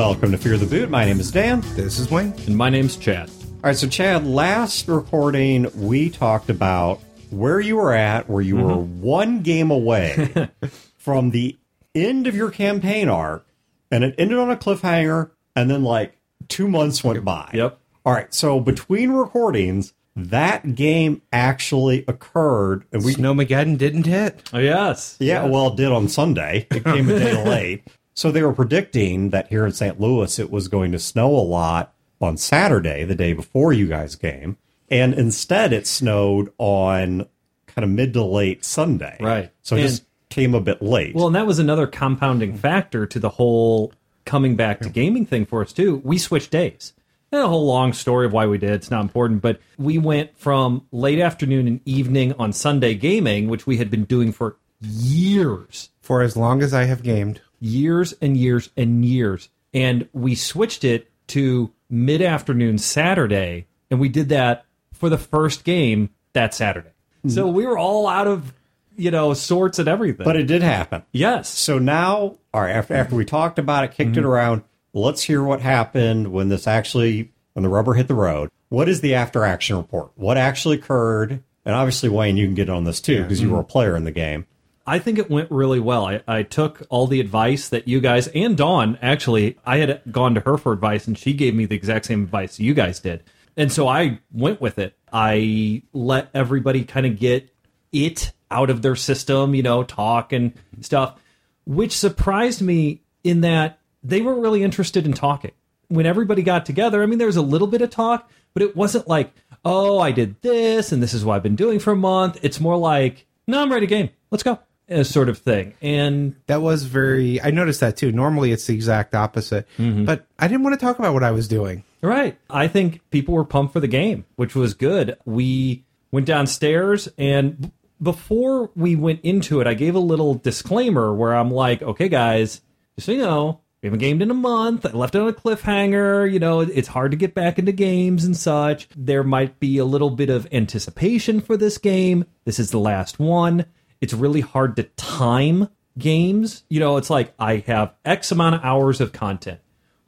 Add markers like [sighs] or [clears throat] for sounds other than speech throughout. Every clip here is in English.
Welcome to Fear the Boot. My name is Dan. This is Wayne. And my name's Chad. All right, so Chad, last recording we talked about where you were at, where you were mm-hmm. one game away [laughs] from the end of your campaign arc, and it ended on a cliffhanger, and then like two months went by. Yep. All right, so between recordings, that game actually occurred, and we Snowmageddon didn't hit. Oh, yes. Yeah, well, it did on Sunday. It came a day [laughs] late. So they were predicting that here in St. Louis it was going to snow a lot on Saturday, the day before you guys came. And instead it snowed on kind of mid to late Sunday. Right. So it And- just came a bit late. Well, and that was another compounding factor to the whole coming back to gaming thing for us, too. We switched days. And a whole long story of why we did. It's not important, but we went from late afternoon and evening on Sunday gaming, which we had been doing for years, For as long as I have gamed. Years and years and years. And we switched it to mid afternoon Saturday, and we did that for the first game that Saturday. Mm-hmm. So we were all out of, you know, sorts and everything. but it did happen. yes. So now, all right, after, after we talked about it, kicked it mm-hmm. around, let's hear what happened when this actually, when the rubber hit the road. What is the after action report? What actually occurred? And obviously, Wayne, you can get on this too because you were mm-hmm. a player in the game. I think it went really well. I, I took all the advice that you guys and Dawn actually, I had gone to her for advice and she gave me the exact same advice you guys did. And so I went with it. I let everybody kind of get it out of their system, you know, talk and stuff, which surprised me in that they were really interested in talking. When everybody got together, I mean, there was a little bit of talk, but it wasn't like, oh, I did this and this is what I've been doing for a month. It's more like, no, I'm ready to game. Let's go. A sort of thing. And That was very. I noticed that too. Normally it's the exact opposite. Mm-hmm. But I didn't want to talk about what I was doing. Right. I think people were pumped for the game, which was good. We went downstairs and b- before we went into it, I gave a little disclaimer where I'm like, okay, guys, just so you know, we haven't gamed in a month. I left it on a cliffhanger. You know, it's hard to get back into games and such. There might be a little bit of anticipation for this game. This is the last one. It's really hard to time games. You know, it's like I have X amount of hours of content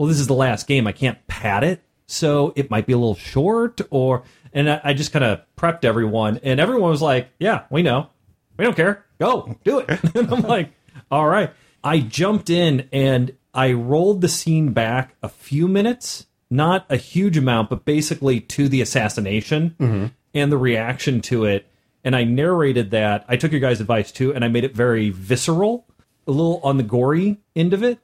well, this is the last game. I can't pad it, so it might be a little short. Or and I, I just kind of prepped everyone, and everyone was like, "Yeah, we know, we don't care. Go do it." [laughs] and I'm like, "All right." I jumped in and I rolled the scene back a few minutes, not a huge amount, but basically to the assassination mm-hmm. and the reaction to it. And I narrated that. I took your guys' advice too, and I made it very visceral, a little on the gory end of it.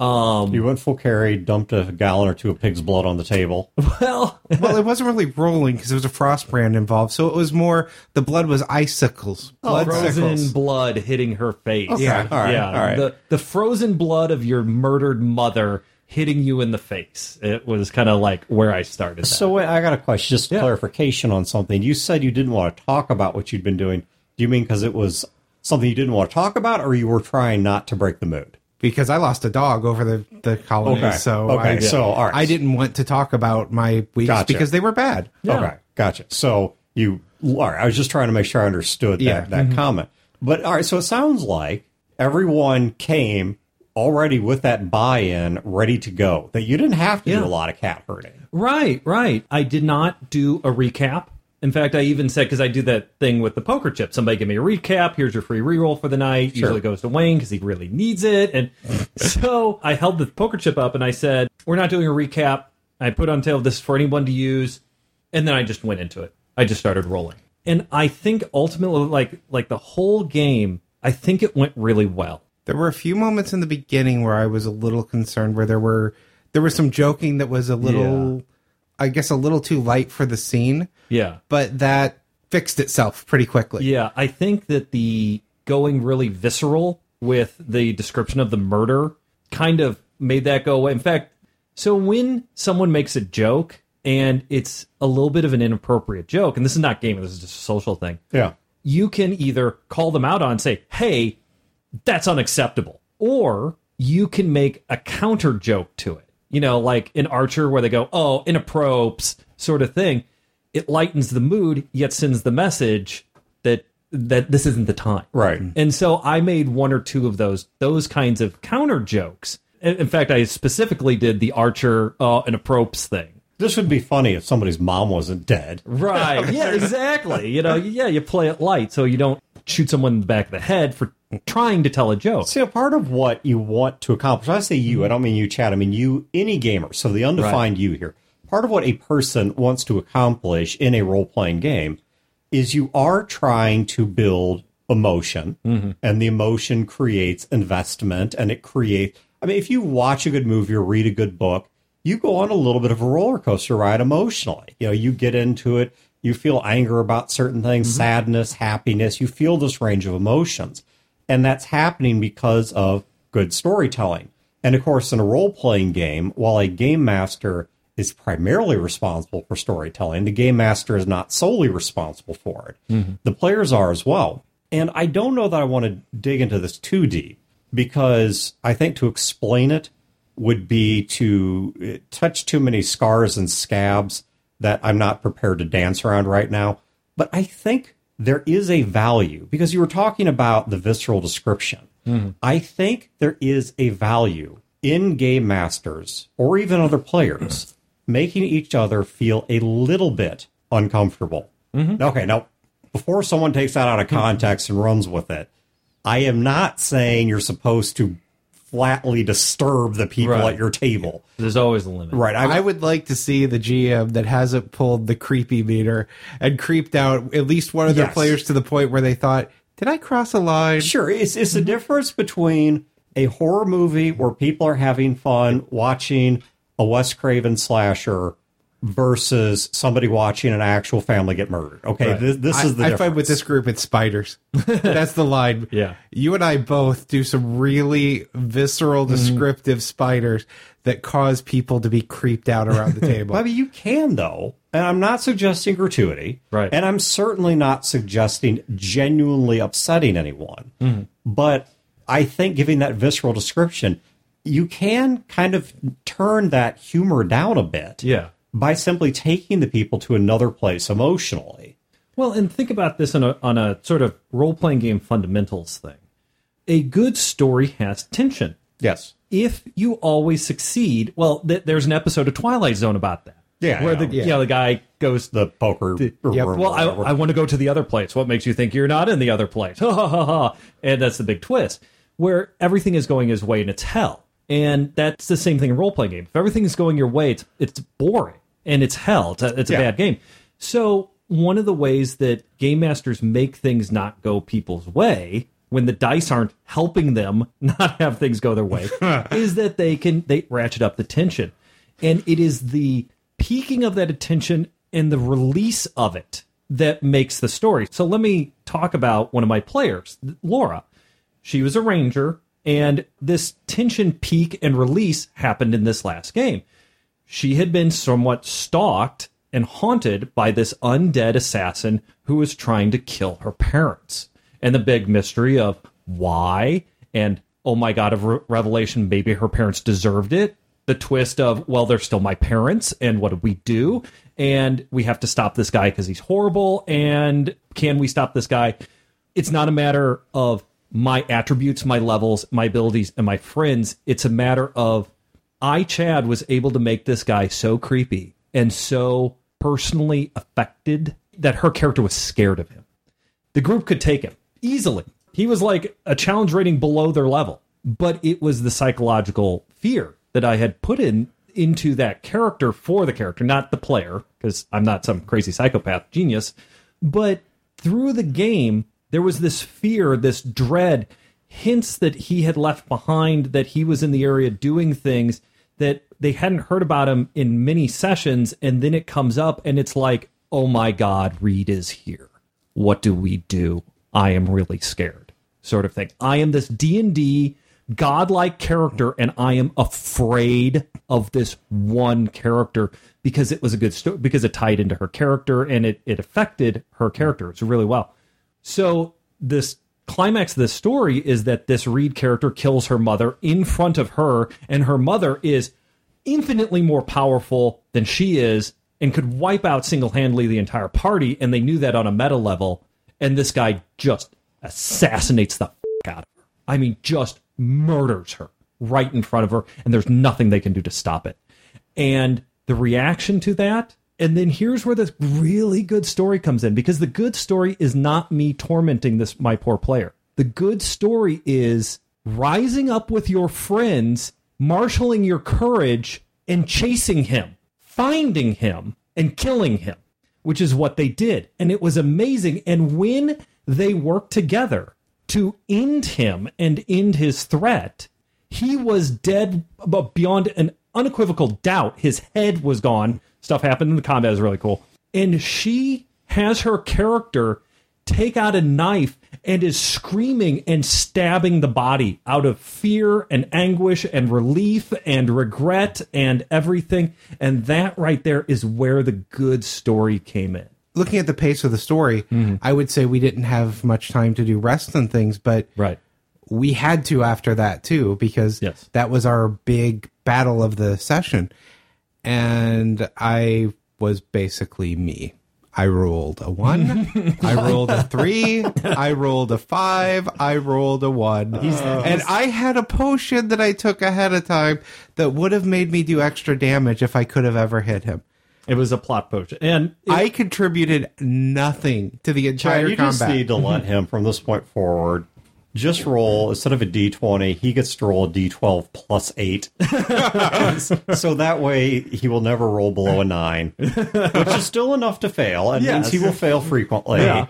Um, You went full Carrie, dumped a gallon or two of pig's blood on the table. [laughs] Well, [laughs] Well, it wasn't really rolling because there was a frost brand involved. So it was more. The blood was icicles. Blood frozen sickles. blood hitting her face. Yeah. All right. yeah. All right. The the frozen blood of your murdered mother hitting you in the face. It was kind of like where I started. That. So wait, I got a question, just Yeah. clarification on something. You said you didn't want to talk about what you'd been doing. Do you mean because it was something you didn't want to talk about, or you were trying not to break the mood? because I lost a dog over the the colony. Okay. So Okay, I, so, all right. I didn't want to talk about my weeks Gotcha. because they were bad. Yeah. Okay, gotcha. So you, all right, I was just trying to make sure I understood that, Yeah. that mm-hmm. comment. But all right, so it sounds like everyone came already with that buy-in, ready to go. That you didn't have to Yeah. do a lot of cat herding. Right, right. I did not do a recap. In fact, I even said because I do that thing with the poker chip. Somebody give me a recap. Here's your free reroll for the night. Usually goes to Wayne because he really needs it. And [laughs] so I held the poker chip up and I said, "We're not doing a recap." I put on tail. This is for anyone to use, and then I just went into it. I just started rolling, and I think ultimately, like like the whole game, I think it went really well. There were a few moments in the beginning where I was a little concerned, where there were there was some joking that was a little, I guess, a little too light for the scene, Yeah. but that fixed itself pretty quickly. Yeah, I think that the going really visceral with the description of the murder kind of made that go away. In fact, so when someone makes a joke and it's a little bit of an inappropriate joke, and this is not gaming, this is just a social thing, Yeah. you can either call them out on and say, hey, that's unacceptable, or you can make a counter joke to it. You know, like in Archer where they go, oh, in a inappropriate sort of thing. It lightens the mood, yet sends the message that that this isn't the time. Right. And so I made one or two of those those kinds of counter jokes In fact, I specifically did the Archer uh, and a Propes thing. This would be funny if somebody's mom wasn't dead. Right. [laughs] Yeah, exactly. You know, yeah, you play it light so you don't shoot someone in the back of the head for trying to tell a joke. See, a part of what you want to accomplish, I say you, I mm-hmm. don't mean you, Chad, I mean you, any gamer. So the undefined you here. Part of what a person wants to accomplish in a role playing game is you are trying to build emotion, mm-hmm. and the emotion creates investment and it creates. I mean, if you watch a good movie or read a good book, you go on a little bit of a roller coaster ride emotionally. You know, you get into it, you feel anger about certain things, mm-hmm. sadness, happiness, you feel this range of emotions. And that's happening because of good storytelling. And of course, in a role playing game, while a game master is primarily responsible for storytelling, the game master is not solely responsible for it. The players are as well. And I don't know that I want to dig into this too deep because I think to explain it would be to uh, touch too many scars and scabs that I'm not prepared to dance around right now. But I think there is a value because you were talking about the visceral description. Hmm. I think there is a value in game masters or even other players [clears throat] making each other feel a little bit uncomfortable. Mm-hmm. Okay, now before someone takes that out of [laughs] context and runs with it, I am not saying you're supposed to flatly disturb the people Right. at your table. There's always a limit. Right. I would like to see the GM that hasn't pulled the creepy meter and creeped out at least one of their Yes. players to the point where they thought, "Did I cross a line?" Sure, it's it's the difference between a horror movie where people are having fun watching a Wes Craven slasher versus somebody watching an actual family get murdered. Okay, this, this is the I, I find with this group it's spiders. [laughs] That's the line. [laughs] Yeah. You and I both do some really visceral, Mm-hmm. descriptive spiders that cause people to be creeped out around the [laughs] table. I mean, you can though, and I'm not suggesting gratuity, Right. And I'm certainly not suggesting genuinely upsetting anyone. Mm-hmm. But I think giving that visceral description, you can kind of turn that humor down a bit, Yeah. By simply taking the people to another place emotionally. Well, and think about this on a, on a sort of role playing game fundamentals thing. A good story has tension. Yes. If you always succeed, well, th- there's an episode of Twilight Zone about that. Yeah, where the know. you know the guy goes to The poker room. or Well, I. I want to go to the other place. What makes you think you're not in the other place? [laughs] Ha ha ha ha. And that's the big twist, where everything is going his way and it's hell. And that's the same thing in role playing game. If everything is going your way, it's it's boring and it's hell. It's a, it's a Yeah. bad game. So one of the ways that game masters make things not go people's way when the dice aren't helping them [laughs] not have things go their way [laughs] is that they can they ratchet up the tension and it is the peaking of that attention and the release of it that makes the story so let me talk about one of my players laura she was a ranger and this tension peak and release happened in this last game she had been somewhat stalked and haunted by this undead assassin who was trying to kill her parents. And the big mystery of why, and oh my god, of re- revelation, maybe her parents deserved it. The twist of, well, they're still my parents, and what do we do? And we have to stop this guy because he's horrible. And can we stop this guy? It's not a matter of my attributes, my levels, my abilities, and my friends. It's a matter of I, Chad, was able to make this guy so creepy and so personally affected that her character was scared of him. The group could take him easily. He was like a challenge rating below their level, but it was the psychological fear that I had put in into that character for the character, not the player, because I'm not some crazy psychopath genius. But through the game, there was this fear, this dread, hints that he had left behind, that he was in the area doing things that they hadn't heard about him in many sessions. And then it comes up and it's like, oh my God, Reed is here. What do we do? I am really scared, sort of thing. I am this D&D godlike character and I am afraid of this one character because it was a good story, because it tied into her character and it, it affected her character. It's really well. So this climax of this story is that this Reed character kills her mother in front of her, and her mother is infinitely more powerful than she is and could wipe out single handedly the entire party. And they knew that on a meta level. And this guy just assassinates the f- out of her. I mean, just murders her. right in front of her, and there's nothing they can do to stop it. And the reaction to that, and then here's where the really good story comes in because the good story is not me tormenting this my poor player. The good story is rising up with your friends, marshaling your courage, and chasing him, finding him, and killing him, which is what they did. And it was amazing. And when they worked together to end him and end his threat, he was dead but beyond an unequivocal doubt. His head was gone. Stuff happened in the combat is really cool. And she has her character take out a knife and is screaming and stabbing the body out of fear and anguish and relief and regret and everything. And that right there is where the good story came in. Looking at the pace of the story, mm-hmm. I would say we didn't have much time to do rest and things, but Right. we had to after that too because Yes. that was our big battle of the session and i was basically me i rolled a one i [laughs] rolled a three i rolled a five i rolled a one and i had a potion that i took ahead of time that would have made me do extra damage if i could have ever hit him It was a plot potion. And it- i contributed nothing to the entire combat. you just need to let [laughs] him from this point forward just roll instead of a d20 he gets to roll a d12 plus 8 [laughs] so that way he will never roll below a 9 which is still enough to fail it means he will fail frequently Yeah.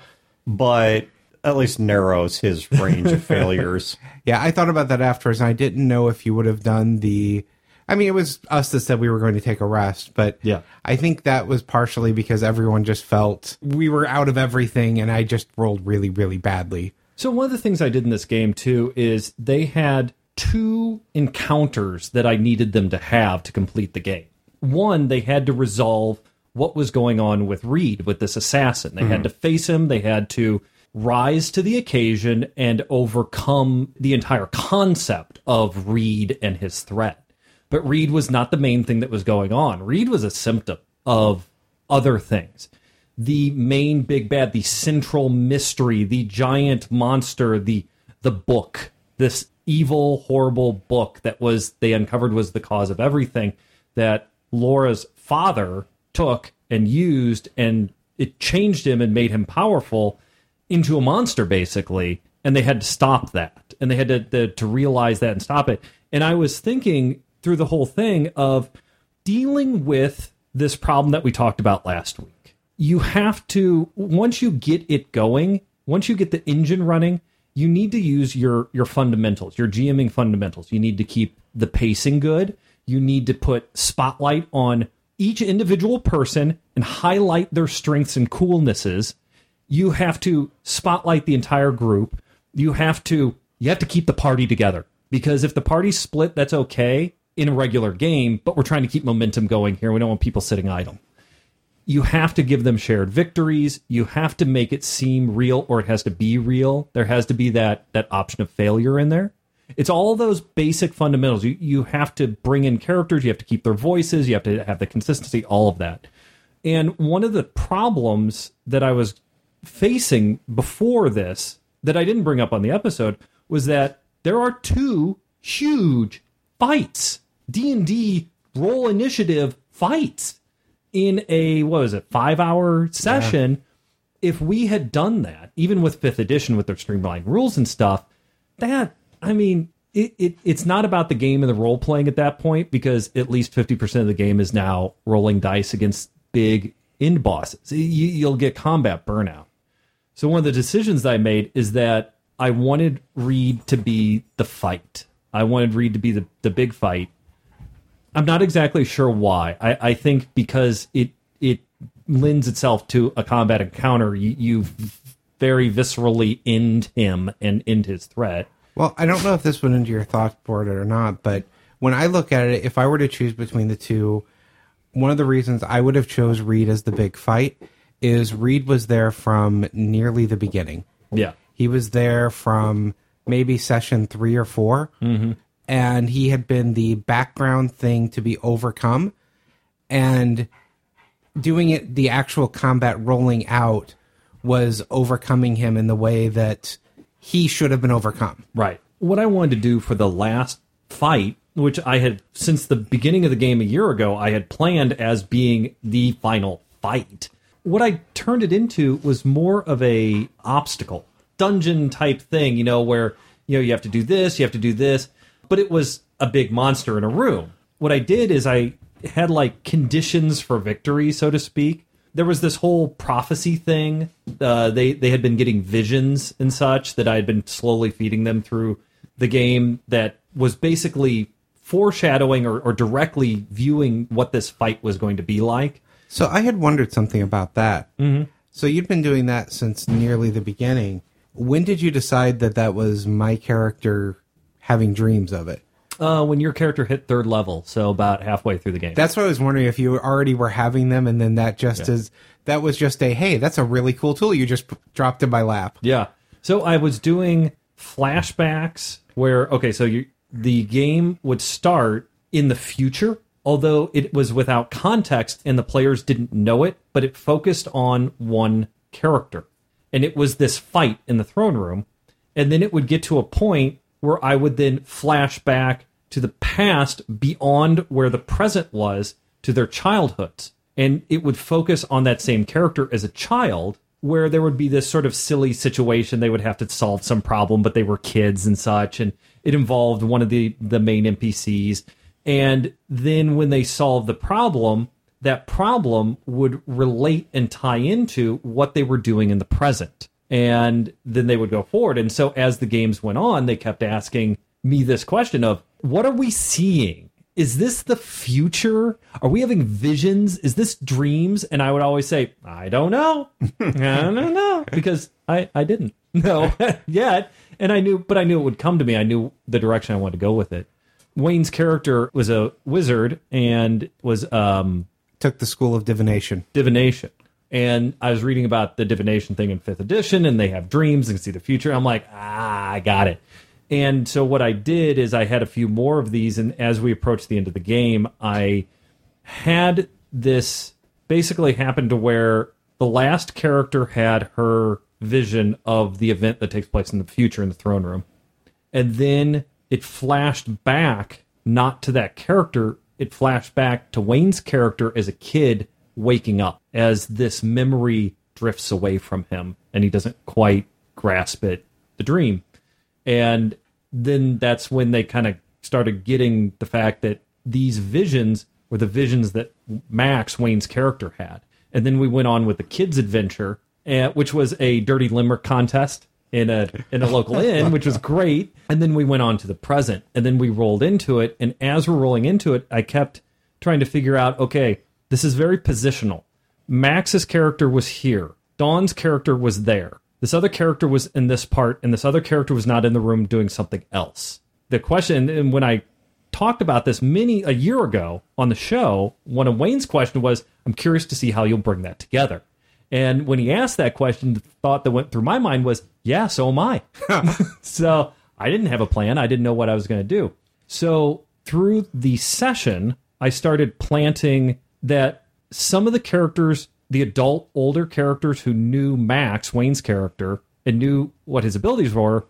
but at least narrows his range of failures [laughs] Yeah, I thought about that afterwards, and I didn't know if you would have done the. I mean, it was us that said we were going to take a rest, but Yeah. I think that was partially because everyone just felt we were out of everything, and I just rolled really, really badly. So one of the things I did in this game too is they had two encounters that I needed them to have to complete the game. One, they had to resolve what was going on with Reed with this assassin. They had mm-hmm. to face him, they had to rise to the occasion and overcome the entire concept of Reed and his threat. But Reed was not the main thing that was going on. Reed was a symptom of other things the main big bad, the central mystery, the giant monster, the the book, this evil, horrible book that was they uncovered was the cause of everything that Laura's father took and used and it changed him and made him powerful into a monster basically. And they had to stop that. And they had to, to to realize that and stop it. And i was thinking through the whole thing of dealing with this problem that we talked about last week you have to once you get it going once you get the engine running you need to use your your fundamentals your gming fundamentals. You need to keep the pacing good. You need to put spotlight on each individual person and highlight their strengths and coolnesses. You have to spotlight the entire group. You have to you have to keep the party together. Because if the party's split that's okay in a regular game but we're trying to keep momentum going here. We don't want people sitting idle you have to give them shared victories. You have to make it seem real or it has to be real. There has to be that that option of failure in there. It's all those basic fundamentals. You you have to bring in characters. You have to keep their voices. You have to have the consistency all of that. And one of the problems that i was facing before this that I didn't bring up on the episode was that there are two huge fights. D&D roll initiative fights in a what was it 5-hour session. If we had done that, even with 5th edition with their streamlined rules and stuff, that I mean it, it it's not about the game and the role playing at that point because at least 50% of the game is now rolling dice against big end bosses. You, you'll get combat burnout. So one of the decisions I made is that I wanted Reed to be the fight. I wanted Reed to be the, the big fight. I'm not exactly sure why. I, I think because it it lends itself to a combat encounter. You, you very viscerally end him and end his threat. Well, I don't know if this went into your thoughts board or not, but when I look at it, if I were to choose between the two, one of the reasons I would have chose Reed as the big fight is Reed was there from nearly the beginning. Yeah. He was there from maybe session three or 4 mm-hmm. And he had been the background thing to be overcome, and doing it the actual combat rolling out was overcoming him in the way that he should have been overcome. Right. What I wanted to do for the last fight, which I had since the beginning of the game a year ago, I had planned as being the final fight. What I turned it into was more of a obstacle dungeon type thing, you know, where you know you have to do this, you have to do this, but it was a big monster in a room. What I did is I had like conditions for victory, so to speak. There was this whole prophecy thing. Uh, they they had been getting visions and such that I had been slowly feeding them through the game. That was basically foreshadowing or, or directly viewing what this fight was going to be like. So I had wondered something about that. Mm-hmm. So you'd been doing that since nearly the beginning. When did you decide that that was my character having dreams of it? Uh, when your character hit third level, so about halfway through the game. That's what I was wondering if you already were having them, and then that just is that was just a hey, that's a really cool tool you just p- dropped in my lap. Yeah. So I was doing flashbacks where okay, so you the game would start in the future, although it was without context and the players didn't know it, but it focused on one character. And it was this fight in the throne room. And then it would get to a point where I would then flash back to the past beyond where the present was to their childhoods. And it would focus on that same character as a child, where there would be this sort of silly situation. They would have to solve some problem, but they were kids and such. And it involved one of the, the main NPCs. And then when they solved the problem, that problem would relate and tie into what they were doing in the present. And then they would go forward. And so as the games went on, they kept asking me this question of what are we seeing? Is this the future? Are we having visions? Is this dreams? And I would always say, I don't know. [laughs] I don't know. Because I, I didn't know [laughs] yet. And I knew, but I knew it would come to me. I knew the direction I wanted to go with it. Wayne's character was a wizard and was um, Took the school of divination. divination. And I was reading about the divination thing in fifth edition, and they have dreams and see the future. I'm like, ah, I got it. And so what I did is I had a few more of these, and as we approached the end of the game, I had this basically happen to where the last character had her vision of the event that takes place in the future in the throne room. And then it flashed back, not to that character, it flashed back to Wayne's character as a kid waking up as this memory drifts away from him and he doesn't quite grasp it, the dream. And then that's when they kind of started getting the fact that these visions were the visions that Max, Wayne's character, had. And then we went on with the kids' adventure, uh, which was a dirty limerick contest in a in a local [laughs] inn, which was great. And then we went on to the present, and then we rolled into it. And as we're rolling into it, I kept trying to figure out, okay, this is very positional. Max's character was here. Dawn's character was there. This other character was in this part, and this other character was not in the room doing something else. The question, and when I talked about this many a year ago on the show, one of Wayne's question was, I'm curious to see how you'll bring that together. And when he asked that question, the thought that went through my mind was, yeah, so am I. [laughs] so I didn't have a plan. I didn't know what I was going to do. So through the session, I started planting that some of the characters, the adult, older characters who knew Max, Wayne's character, and knew what his abilities were,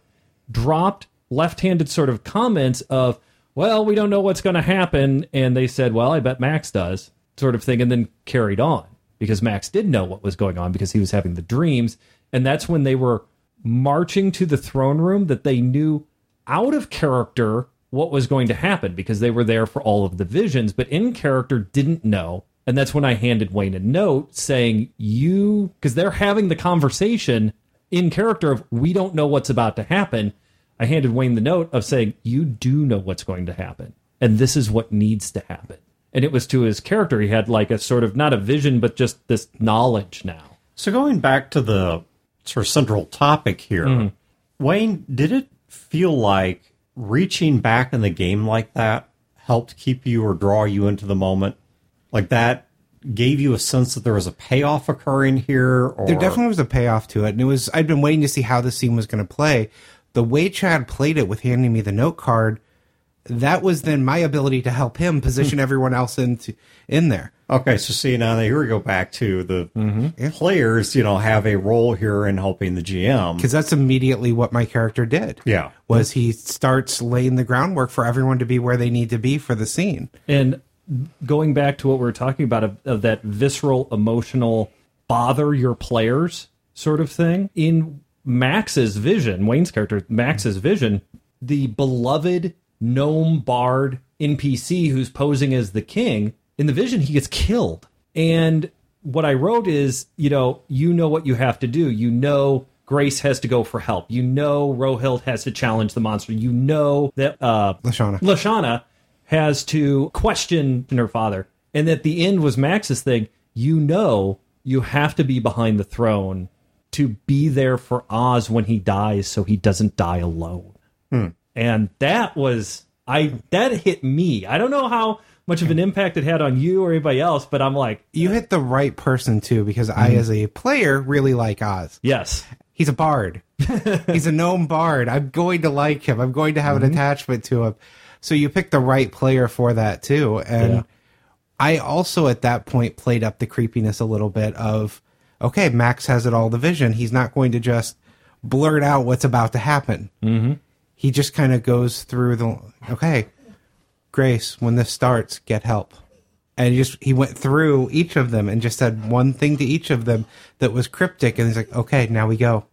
dropped left handed sort of comments of, well, we don't know what's going to happen. And they said, well, I bet Max does, sort of thing, and then carried on because Max did know what was going on because he was having the dreams. And that's when they were marching to the throne room that they knew out of character what was going to happen because they were there for all of the visions, but in character didn't know. And that's when I handed Wayne a note saying, You, because they're having the conversation in character of, We don't know what's about to happen. I handed Wayne the note of saying, You do know what's going to happen. And this is what needs to happen. And it was to his character. He had like a sort of not a vision, but just this knowledge now. So going back to the sort of central topic here, mm-hmm. Wayne, did it feel like reaching back in the game like that helped keep you or draw you into the moment? Like that gave you a sense that there was a payoff occurring here? Or There definitely was a payoff to it, and it was I'd been waiting to see how this scene was going to play. The way Chad played it with handing me the note card, that was then my ability to help him position [laughs] everyone else into in there. Okay, so see now here we go back to the mm-hmm. players, you know, have a role here in helping the GM. Because that's immediately what my character did. Yeah. Was he starts laying the groundwork for everyone to be where they need to be for the scene. And going back to what we were talking about of, of that visceral, emotional, bother your players sort of thing, in Max's vision, Wayne's character, Max's mm-hmm. vision, the beloved gnome bard NPC who's posing as the king, in the vision, he gets killed. And what I wrote is, you know, you know what you have to do. You know Grace has to go for help. You know Rohild has to challenge the monster. You know that uh Lashana. Lashana has to question her father. And at the end was Max's thing. You know you have to be behind the throne to be there for Oz when he dies so he doesn't die alone. And that was I that hit me. I don't know how much of an impact it had on you or anybody else, but I'm like, You hit the right person too, because I, as a player, really like Oz. yes. He's a bard. [laughs] He's a gnome bard. I'm going to like him. I'm going to have an attachment to him. So you picked the right player for that too. And Yeah. I also at that point played up the creepiness a little bit of, okay, Max has it all the vision. He's not going to just blurt out what's about to happen. Mm-hmm. He just kind of goes through the, okay, Grace, when this starts, get help. And he just he went through each of them and just said one thing to each of them that was cryptic, and he's like, "Okay, now we go."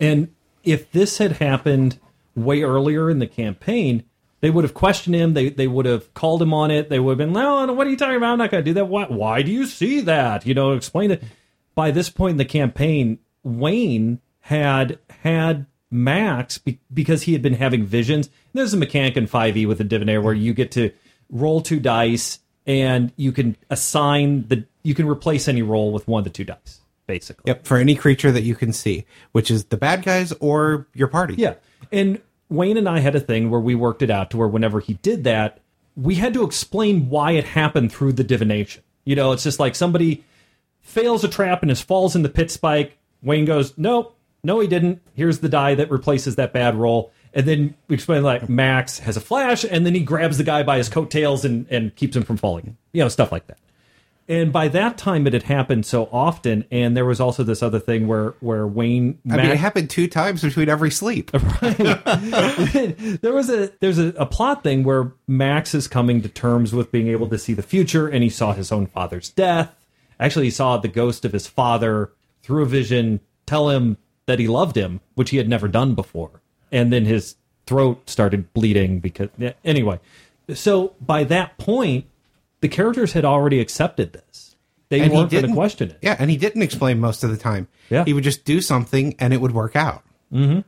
And if this had happened way earlier in the campaign, they would have questioned him. They they would have called him on it. They would have been, no, what are you talking about? I'm not going to do that. Why, why do you see that? You know, explain it. By this point in the campaign, Wayne had had Max be, because he had been having visions. There's a mechanic in 5e with a divinator where you get to roll two dice and you can assign the you can replace any roll with one of the two dice, basically. Yep, for any creature that you can see, which is the bad guys or your party. Yeah. And Wayne and I had a thing where we worked it out to where whenever he did that, we had to explain why it happened through the divination. You know, it's just like somebody fails a trap and his falls in the pit spike. Wayne goes, Nope, no, he didn't. Here's the die that replaces that bad roll. And then we explain like Max has a flash, and then he grabs the guy by his coattails and, and keeps him from falling. You know, stuff like that. And by that time, it had happened so often, and there was also this other thing where where Wayne. I mean, it happened two times between every sleep. [laughs] Right. there was a there's a, a plot thing where Max is coming to terms with being able to see the future, and he saw his own father's death. Actually, he saw the ghost of his father through a vision tell him that he loved him, which he had never done before, and then his throat started bleeding because yeah, anyway. So by that point, the characters had already accepted this. They And weren't going to question it. Yeah, and he didn't explain most of the time. Yeah. He would just do something and it would work out. Mm-hmm.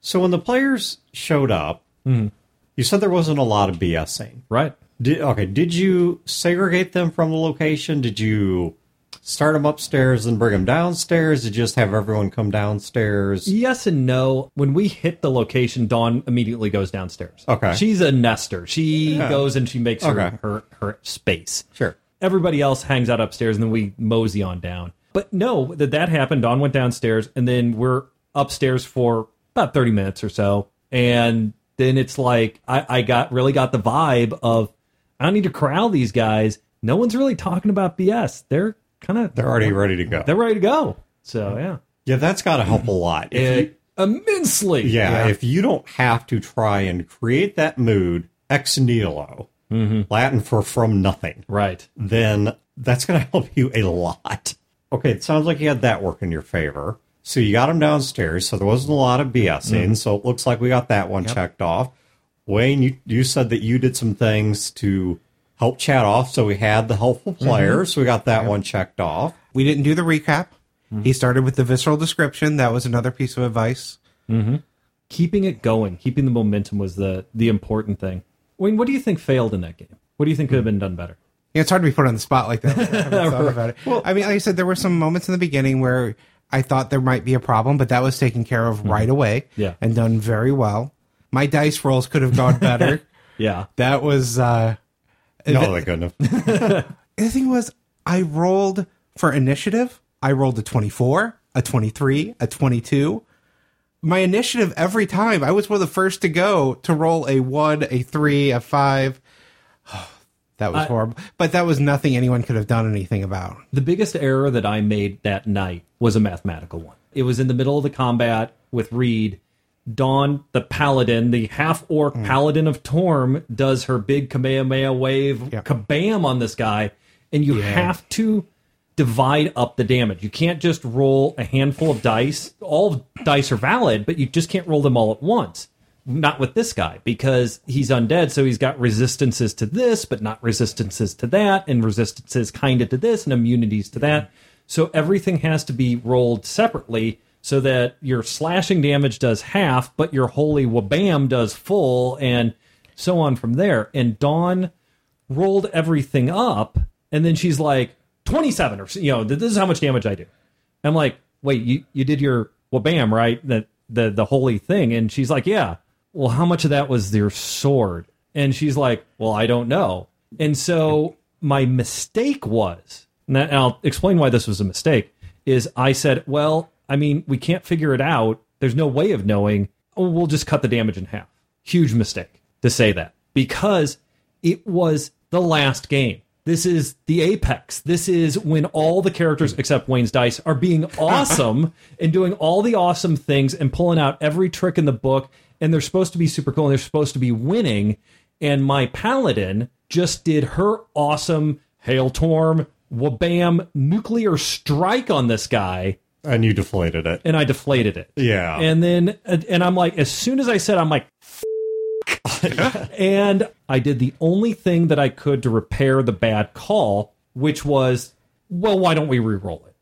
So when the players showed up, mm-hmm. you said there wasn't a lot of BSing. Right. Did, okay, did you segregate them from the location? Did you start them upstairs and bring them downstairs? You just have everyone come downstairs? Yes and no. When we hit the location, Dawn immediately goes downstairs. Okay. She's a nester. She goes and she makes her, Okay. her her space. Sure. Everybody else hangs out upstairs, and then we mosey on down. But no, that that happened. Dawn went downstairs, and then we're upstairs for about thirty minutes or so, and then it's like I, I got really got the vibe of I don't need to corral these guys. No one's really talking about BS. They're kind of They're already ready to go. they're ready to go. So yeah, Yeah, that's got to help a lot. If eh, you- immensely. yeah, if you don't have to try and create that mood ex nihilo, mm-hmm. Latin for from nothing, Right. then that's going to help you a lot. Okay, it sounds like you had that work in your favor. So you got them downstairs, so there wasn't a lot of BSing. Mm-hmm. So it looks like we got that one checked off. Wayne, you, you said that you did some things to help Chad off, so we had the helpful mm-hmm. players. So we got that one checked off. We didn't do the recap. Mm-hmm. He started with the visceral description. That was another piece of advice. Mm-hmm. Keeping it going, keeping the momentum was the the important thing. Wayne, what do you think failed in that game? What do you think could have been done better? Yeah, it's hard to be put on the spot like that. [laughs] I thought about it. I mean, like I said, there were some moments in the beginning where I thought there might be a problem, but that was taken care of right away Yeah. and done very well. My dice rolls could have gone better. [laughs] Yeah. that was uh No, they couldn't have. the thing was I rolled for initiative. I rolled a 24, a 23, a 22. my initiative every time. I was one of the first to go to roll a one, a three, a five. [sighs] that was horrible. But that was nothing anyone could have done anything about. The biggest error that I made that night was a mathematical one. It was in the middle of the combat with Reed. Dawn, the paladin, the half orc mm. paladin of Torm, does her big Kamehameha wave Yeah. kabam on this guy, and you have to divide up the damage. You can't just roll a handful of dice. All dice are valid, but you just can't roll them all at once. Not with this guy because he's undead, so he's got resistances to this, but not resistances to that, and resistances kind of to this, and immunities to that. Mm-hmm. So everything has to be rolled separately so that your slashing damage does half, but your holy wabam does full, and so on from there. And Dawn rolled everything up, and then she's like, 27 or, you know, this is how much damage I do. I'm like, wait, you, you did your wabam, right? The, the, the holy thing. And she's like, yeah. Well, how much of that was your sword? And she's like, well, I don't know. And so my mistake was, and I'll explain why this was a mistake, is I said, well, I mean, we can't figure it out. There's no way of knowing. Oh, we'll just cut the damage in half. Huge mistake to say that because it was the last game. This is the apex. This is when all the characters except Wayne's dice are being [laughs] awesome and doing all the awesome things and pulling out every trick in the book. And they're supposed to be super cool and they're supposed to be winning. And my paladin just did her awesome Hail Torm, wabam, nuclear strike on this guy And you deflated it. and I deflated it. Yeah. And then, and I'm like, as soon as I said, I'm like, [laughs] and I did the only thing that I could to repair the bad call, which was, well, why don't we re-roll it?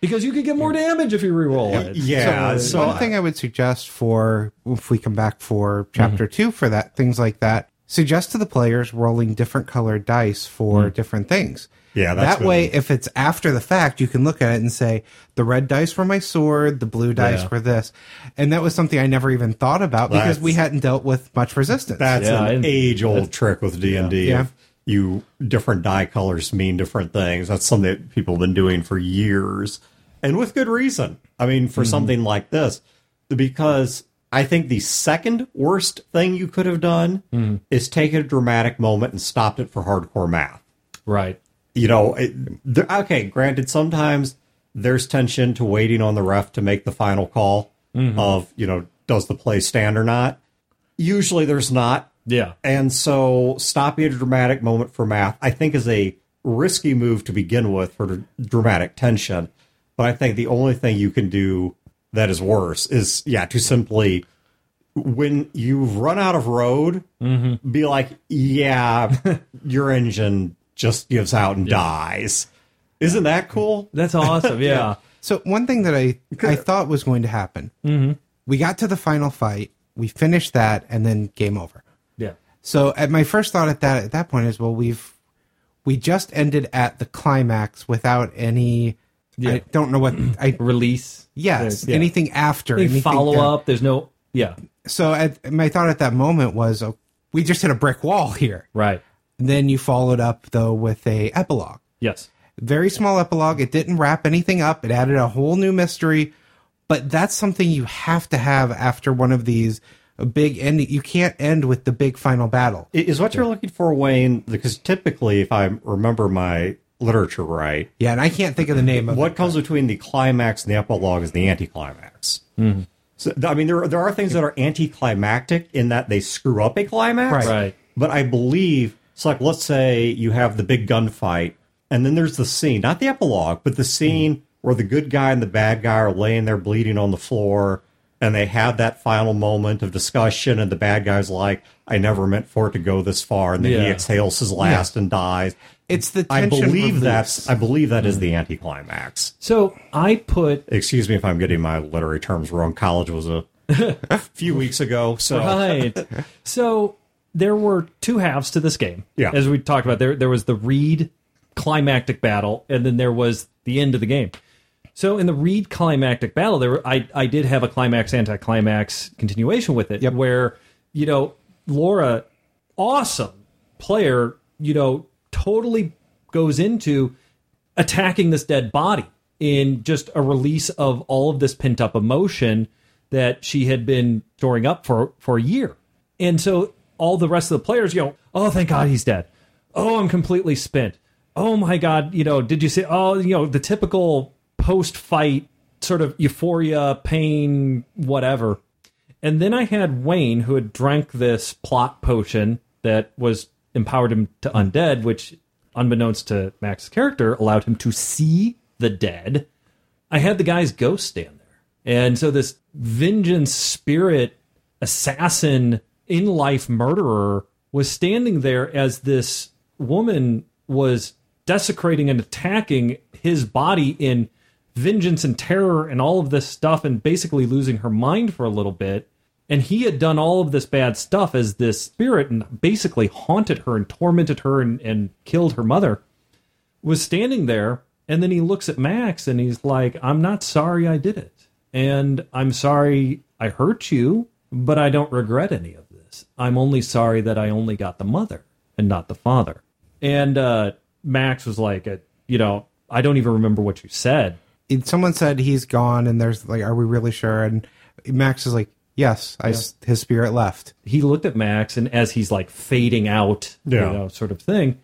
Because you could get more damage if you re-roll it. yeah. So, One thing I would suggest for if we come back for chapter mm-hmm. two for that things like that, suggest to the players rolling different colored dice for mm. different things. Yeah, that's that way, good. if it's after the fact, you can look at it and say the red dice were my sword, the blue dice Yeah. were this, and that was something I never even thought about because we hadn't dealt with much resistance. that's Yeah, an age old trick with D and D. You different die colors mean different things. That's something that people have been doing for years, and with good reason. I mean, for mm-hmm. something like this, because I think the second worst thing you could have done mm. is take a dramatic moment and stopped it for hardcore math. Right. You know, it, okay, granted, sometimes there's tension to waiting on the ref to make the final call mm-hmm. of, you know, does the play stand or not? Usually there's not. Yeah. And so stopping a dramatic moment for math, I think, is a risky move to begin with for dramatic tension. But I think the only thing you can do that is worse is, yeah, to simply, when you've run out of road, mm-hmm. be like, yeah, [laughs] your engine just gives out and dies. Isn't that cool? That's awesome. [laughs] Yeah. So one thing that I I [laughs] thought was going to happen, we got to the final fight, we finished that, and then game over. Yeah. So at my first thought at that at that point is, well, we've we just ended at the climax without any. Yeah. I don't know what I. [clears throat] Release. Yes, Yeah. anything after Any anything follow uh, up. There's no. Yeah. So at, my thought at that moment was, oh, we just hit a brick wall here. Right. Then you followed up though with a epilogue. Yes. very small epilogue. It didn't wrap anything up. It added a whole new mystery, but that's something you have to have after one of these a big ending. You can't end with the big final battle. Is what you're looking for, Wayne? Because typically, if I remember my literature right, Yeah, and I can't think of the name of what it. comes between the climax and the epilogue is the anticlimax. Mm-hmm. So, I mean, there there are things that are anticlimactic in that they screw up a climax. Right. Right. But I believe it's like let's say you have the big gunfight, and then there's the scene, not the epilogue, but the scene where the good guy and the bad guy are laying there bleeding on the floor, and they have that final moment of discussion, and the bad guy's like, "I never meant for it to go this far," and then he exhales his last and dies. It's the I believe that's I believe that is mm. the anticlimax. So I put Excuse me if I'm getting my literary terms wrong. College was a [laughs] few weeks ago, so right. so there were two halves to this game. Yeah. As we talked about, there there was the Reed climactic battle, and then there was the end of the game. So in the Reed climactic battle, there were, I I did have a climax anticlimax continuation with it, Yep. where you know Laura, awesome player, you know, totally goes into attacking this dead body in just a release of all of this pent up emotion that she had been storing up for for a year. And so all the rest of the players, you know, oh thank God he's dead. Oh, I'm completely spent. Oh my God, you know, did you say oh, you know, the typical post fight sort of euphoria, pain, whatever. And then I had Wayne who had drank this plot potion that was empowered him to undead, which unbeknownst to Max's character, allowed him to see the dead. I had the guy's ghost stand there. And so this vengeance spirit assassin in life murderer was standing there as this woman was desecrating and attacking his body in vengeance and terror and all of this stuff and basically losing her mind for a little bit. And he had done all of this bad stuff as this spirit and basically haunted her and tormented her and, and killed her mother. Was standing there, and then he looks at Max and he's like, I'm not sorry I did it. And I'm sorry I hurt you, but I don't regret any of this. I'm only sorry that I only got the mother and not the father. And uh, Max was like, uh, you know, I don't even remember what you said. It- Someone said he's gone, and there's like, are we really sure? And Max is like, yes, I s his spirit left. he looked at Max and as he's like fading out, Yeah. you know, sort of thing,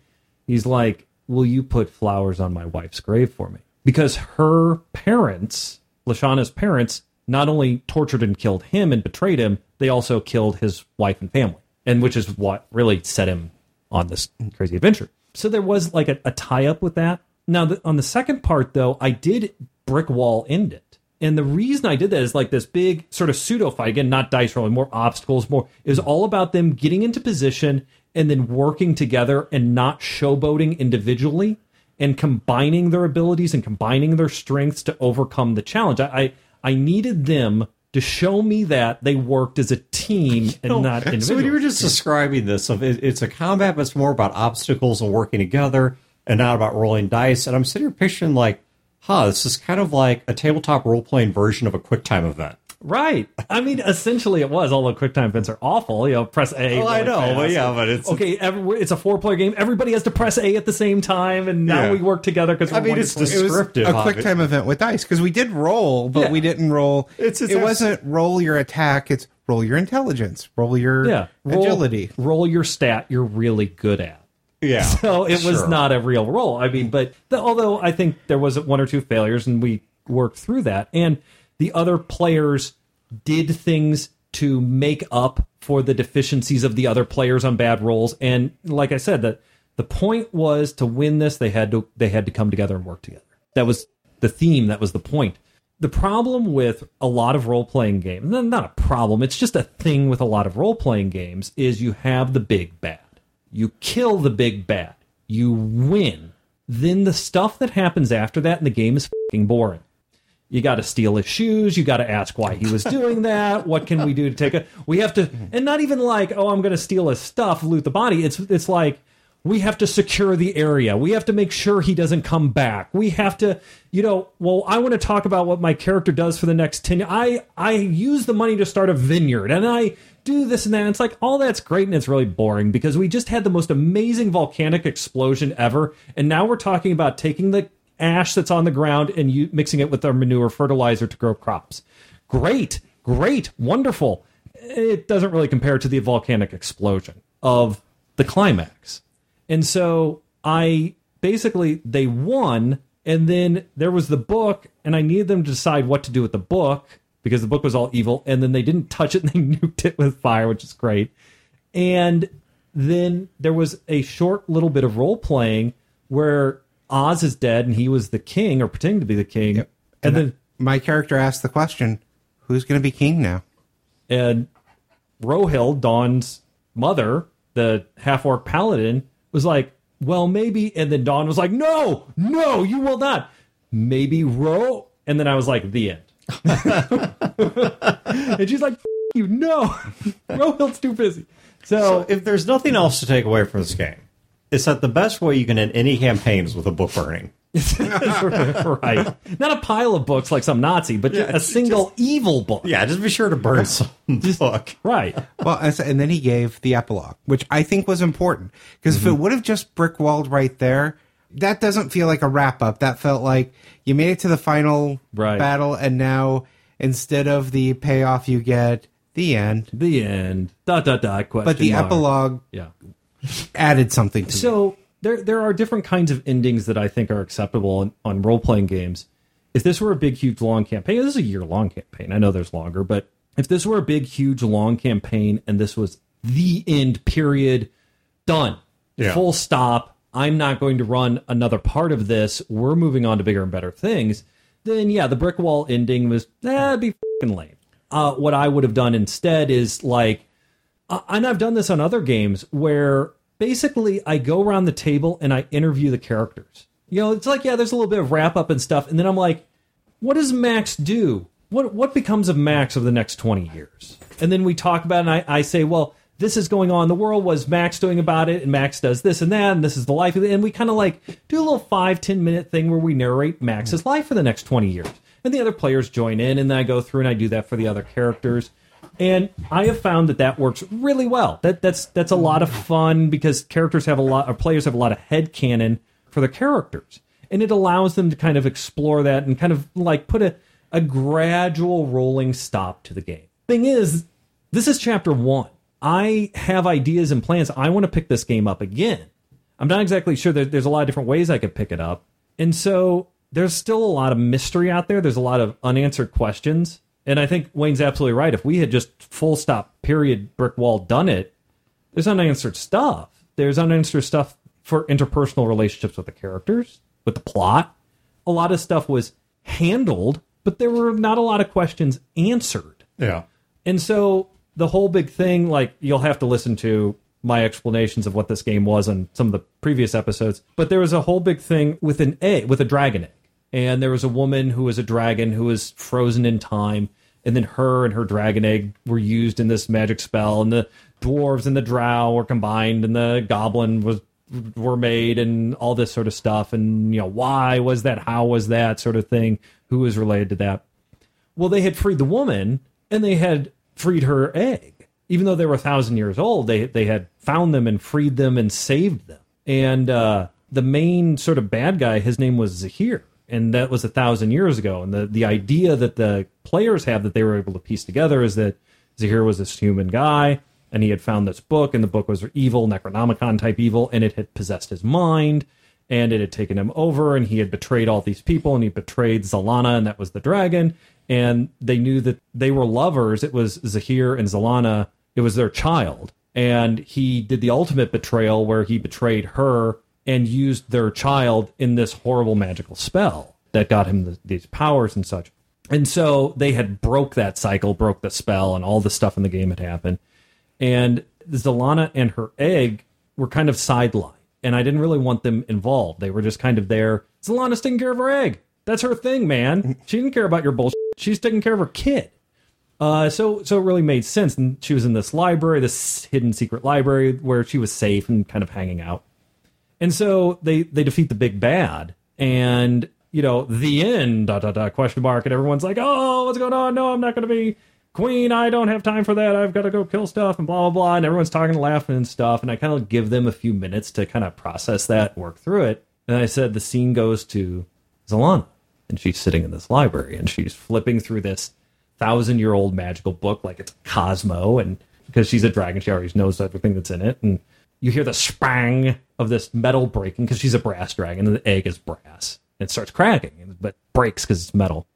he's like, Will you put flowers on my wife's grave for me? Because her parents, Lashana's parents, not only tortured and killed him and betrayed him, they also killed his wife and family. And which is what really set him on this crazy adventure. So there was like a, a tie up with that. Now, the, on the second part, though, I did brick wall end it. And the reason I did that is like this big sort of pseudo fight again, not dice rolling, more obstacles, more is all about them getting into position and then working together and not showboating individually and combining their abilities and combining their strengths to overcome the challenge. I I, I needed them to show me that they worked as a team [laughs] and not So when you were just describing this, of it's a combat but it's more about obstacles and working together, and not about rolling dice. And I'm sitting here picturing like, huh, this is kind of like a tabletop role playing version of a QuickTime event. Right. I mean, essentially, it was. Although QuickTime events are awful. You know, press A. Well, I know, fast. but yeah, but it's okay. Every, it's a four-player game. Everybody has to press A at the same time, and now Yeah. we work together because I mean, it's It was descriptive. a of quick it. time event with dice because we did roll, but Yeah. we didn't roll. It's- it's it wasn't roll your attack. It's roll your intelligence, roll your yeah. Roll, agility. Roll your stat you're really good at. Yeah. [laughs] So it was not a real roll. I mean, but the, although I think there was one or two failures, and we worked through that, and the other players did things to make up for the deficiencies of the other players on bad rolls. And like I said, that the point was to win this, they had to they had to come together and work together. That was the theme. That was the point. The problem with a lot of role playing games, not a problem, it's just a thing with a lot of role playing games, is you have the big bad. You kill the big bad. You win. Then the stuff that happens after that in the game is boring. You got to steal his shoes. You got to ask why he was doing that. What can we do to take a? We have to, and not even like, oh, I'm going to steal his stuff, loot the body. It's it's like we have to secure the area. We have to make sure he doesn't come back. We have to, you know, well, I want to talk about what my character does for the next ten. I I use the money to start a vineyard, and I do this and that. And it's like all that's great, and it's really boring because we just had the most amazing volcanic explosion ever, and now we're talking about taking the ash that's on the ground and you mixing it with our manure fertilizer to grow crops. Great, great, wonderful. It doesn't really compare to the volcanic explosion of the climax. And so I basically they won and then there was the book and I needed them to decide what to do with the book because the book was all evil and then they didn't [laughs] touch it and they nuked it with fire, which is great. And then there was a short little bit of role playing where Oz is dead and he was the king or pretending to be the king. And then My character asked the question, "Who's going to be king now?" and Rohild, Dawn's mother, the half orc paladin, was like, Well, maybe and then Dawn was like, No, no, you will not. Maybe Ro and then I was like, the end. [laughs] and she's like, "F- you no. [laughs] Rohild's too busy. So, if there's nothing else to take away from this game, it's that the best way you can end any campaign is with a book burning. [laughs] right. Not a pile of books like some Nazi, but Yeah, a single evil book. Yeah, just be sure to burn some book. Right. Well, and then he gave the epilogue, which I think was important because if it mm-hmm. would have just brick walled right there, that doesn't feel like a wrap up. That felt like you made it to the final Right. battle, and now instead of the payoff you get the end. The end. Dot dot dot. Question. But the mark. epilogue Yeah. Added something to it. So there there are different kinds of endings that I think are acceptable on, on role playing games. If this were a big, huge, long campaign, this is a year long campaign. I know there's longer, but if this were a big, huge, long campaign and this was the end period, done, Yeah. full stop. I'm not going to run another part of this. We're moving on to bigger and better things. Then yeah, the brick wall ending was that'd be fucking lame. Uh, what I would have done instead is like uh, and I've done this on other games where basically I go around the table and I interview the characters. You know, it's like yeah, there's a little bit of wrap up and stuff, and then I'm like, what does Max do? What what becomes of Max over the next 20 years? And then we talk about it, and I, I say, well, this is going on in the world. Was Max doing about it? And Max does this and that, and this is the life of it. And we kind of like do a little five ten minute thing where we narrate Max's life for the next 20 years, and the other players join in, and then I go through and I do that for the other characters. And I have found that that works really well. That that's that's a lot of fun because characters have a lot, or players have a lot of head canon for their characters, and it allows them to kind of explore that and kind of like put a a gradual rolling stop to the game. Thing is, this is chapter one. I have ideas and plans. I want to pick this game up again. I'm not exactly sure there's a lot of different ways I could pick it up. And so there's still a lot of mystery out there. There's a lot of unanswered questions. And I think Wayne's absolutely right. If we had just full stop, period, brick wall done it, there's unanswered stuff. There's unanswered stuff for interpersonal relationships with the characters, with the plot. A lot of stuff was handled, but there were not a lot of questions answered. Yeah. And so the whole big thing, like you'll have to listen to my explanations of what this game was on some of the previous episodes. But there was a whole big thing with an egg, with a dragon egg. And there was a woman who was a dragon who was frozen in time. And then her and her dragon egg were used in this magic spell. And the dwarves and the drow were combined. And the goblin was were made and all this sort of stuff. And, you know, why was that? How was that sort of thing? Who was related to that? Well, they had freed the woman and they had freed her egg. Even though they were a thousand years old, they they had found them and freed them and saved them. And uh, the main sort of bad guy, his name was Zahir, and that was a thousand years ago. And the the idea that the players have that they were able to piece together is that Zahir was this human guy, and he had found this book, and the book was evil, Necronomicon type evil, and it had possessed his mind, and it had taken him over, and he had betrayed all these people, and he betrayed Zalana, and that was the dragon. And they knew that they were lovers. It was Zahir and Zalana. It was their child, and he did the ultimate betrayal, where he betrayed her and used their child in this horrible magical spell that got him the, these powers and such. And so they had broke that cycle, broke the spell, and all the stuff in the game had happened and Zalana and her egg were kind of sidelined, and I didn't really want them involved. They were just kind of there. Zalana's taking care of her egg. That's her thing, man. She didn't care about your bullshit. She's taking care of her kid. Uh, so so it really made sense. And she was in this library, this hidden secret library where she was safe and kind of hanging out. And so they they defeat the big bad, and you know the end. Dot dot dot question mark, and everyone's like, "Oh, what's going on? No, I'm not going to be queen. I don't have time for that. I've got to go kill stuff and blah blah blah." And everyone's talking, and laughing, and stuff. And I kind of give them a few minutes to kind of process that, work through it. And I said the scene goes to Zalana, and she's sitting in this library, and she's flipping through this thousand year old magical book like it's Cosmo, and because she's a dragon, she already knows everything that's in it, and you hear the spang of this metal breaking because she's a brass dragon and the egg is brass. And it starts cracking, but breaks because it's metal.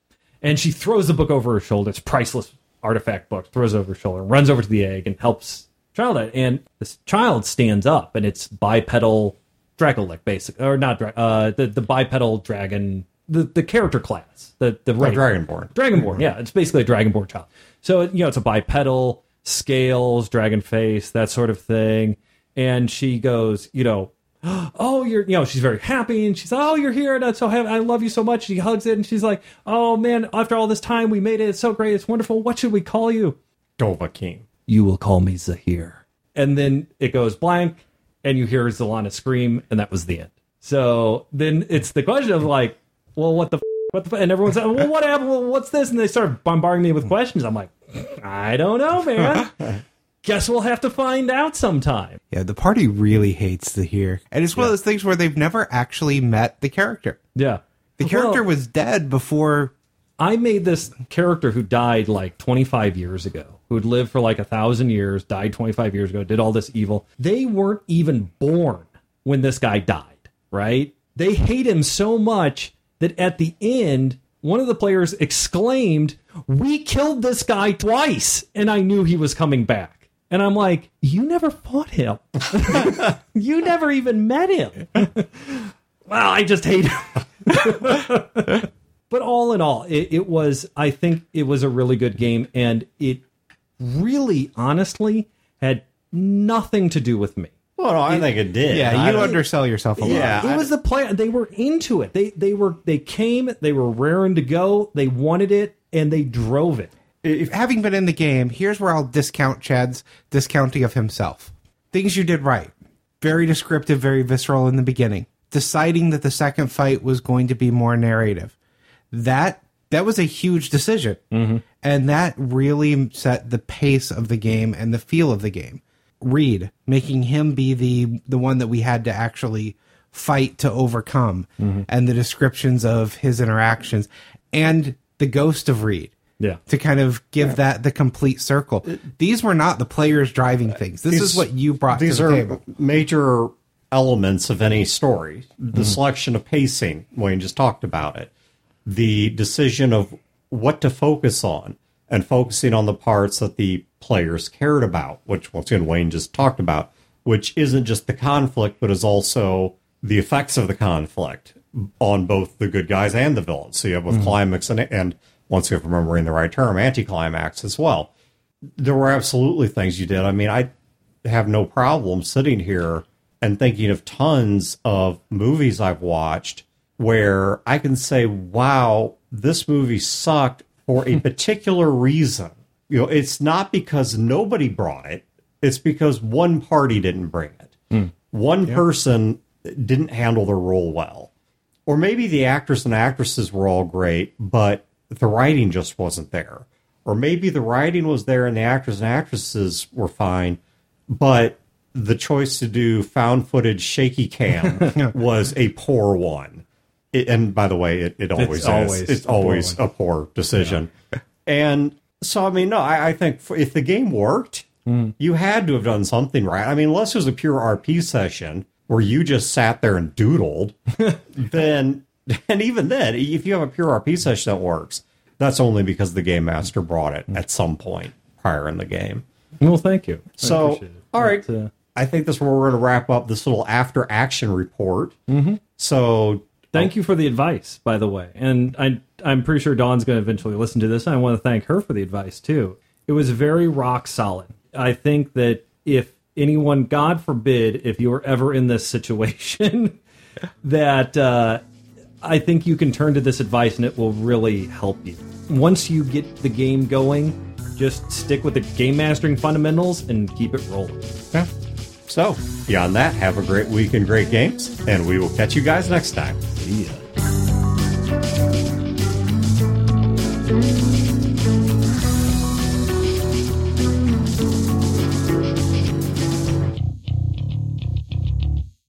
And she throws the book over her shoulder. It's priceless artifact book. Throws it over her shoulder, runs over to the egg, and helps child out. And this child stands up, and it's bipedal Dracolic, basically, or not dra- uh, the the bipedal dragon, the the character class, the the race. Dragonborn. Dragonborn, yeah, it's basically a Dragonborn child. So you know, it's a bipedal, scales, dragon face, that sort of thing. And she goes, you know, oh, you're, you know, she's very happy, and she's, oh, you're here, and I'm so happy, I love you so much. She hugs it, and she's like, oh man, after all this time, we made it. It's so great, it's wonderful. What should we call you? Dovahkiin. You will call me Zahir. And then it goes blank, and you hear Zalana scream, and that was the end. So then it's the question of like, well, what the, f- what the, f-? and everyone's like, well, what happened? Well, what's this? And they start bombarding me with questions. I'm like, I don't know, man. [laughs] Guess we'll have to find out sometime. Yeah, the party really hates the here. And it's one Yeah. of those things where they've never actually met the character. Yeah. The character Well, was dead before I made this character who died like 25 years ago, who had lived for like a thousand years, died 25 years ago, did all this evil. They weren't even born when this guy died, right? They hate him so much that at the end, one of the players exclaimed, We killed this guy twice. And I knew he was coming back. And I'm like, You never fought him. [laughs] you never even met him. well, I just hate him. but all in all, it, it was, I think it was a really good game. And it really, honestly, had nothing to do with me. Well, no, I think it did. Yeah, you don't- undersell yourself a lot. Yeah. it was the plan. They were into it. They they were they came. They were raring to go. They wanted it, and they drove it. If having been in the game, here's where I'll discount Chad's discounting of himself. Things you did right. Very descriptive, very visceral in the beginning. Deciding that the second fight was going to be more narrative. That that was a huge decision. Mm-hmm. And that really set the pace of the game and the feel of the game. Reed, making him be the the one that we had to actually fight to overcome mm-hmm. and the descriptions of his interactions and the ghost of Reed Yeah. to kind of give that the complete circle. These were not the players driving things. This is what you brought These to the are table. major elements of any story. Mm-hmm. The selection of pacing, Wayne just talked about it. The decision of what to focus on and focusing on the parts that the players cared about, which once again Wayne just talked about, which isn't just the conflict, but is also the effects of the conflict on both the good guys and the villains. So you have with climax and, and once I'm remembering the right term, anticlimax as well there were absolutely things you did. I mean, I have no problem sitting here and thinking of tons of movies I've watched where I can say, wow, this movie sucked for a [laughs] particular reason. You know, it's not because nobody brought it, it's because one party didn't bring it. Hmm. One person didn't handle their role well. Or maybe the actors and actresses were all great, but the writing just wasn't there. Or maybe the writing was there and the actors and actresses were fine, but the choice to do found footage shaky cam [laughs] was a poor one. It, and by the way, it, it always is. always it's poor always one. a poor decision. And so, I mean, no, I, I think for, if the game worked, hmm. you had to have done something right. I mean, unless it was a pure RP session where you just sat there and doodled, [laughs] then, [laughs] and even then, if you have a pure RP session that works, that's only because the game master brought it at some point prior in the game. Well, thank you. So, all right. But, uh, I think that's where we're going to wrap up this little after action report. Mm-hmm. So, Thank you for the advice, by the way. And I, I'm pretty sure Dawn's going to eventually listen to this. And I want to thank her for the advice, too. It was very rock solid. I think that if anyone, God forbid, if you were ever in this situation, [laughs] that uh, I think you can turn to this advice and it will really help you. Once you get the game going, just stick with the game mastering fundamentals and keep it rolling. yeah. So, beyond that, have a great week and great games, and we will catch you guys next time. See ya.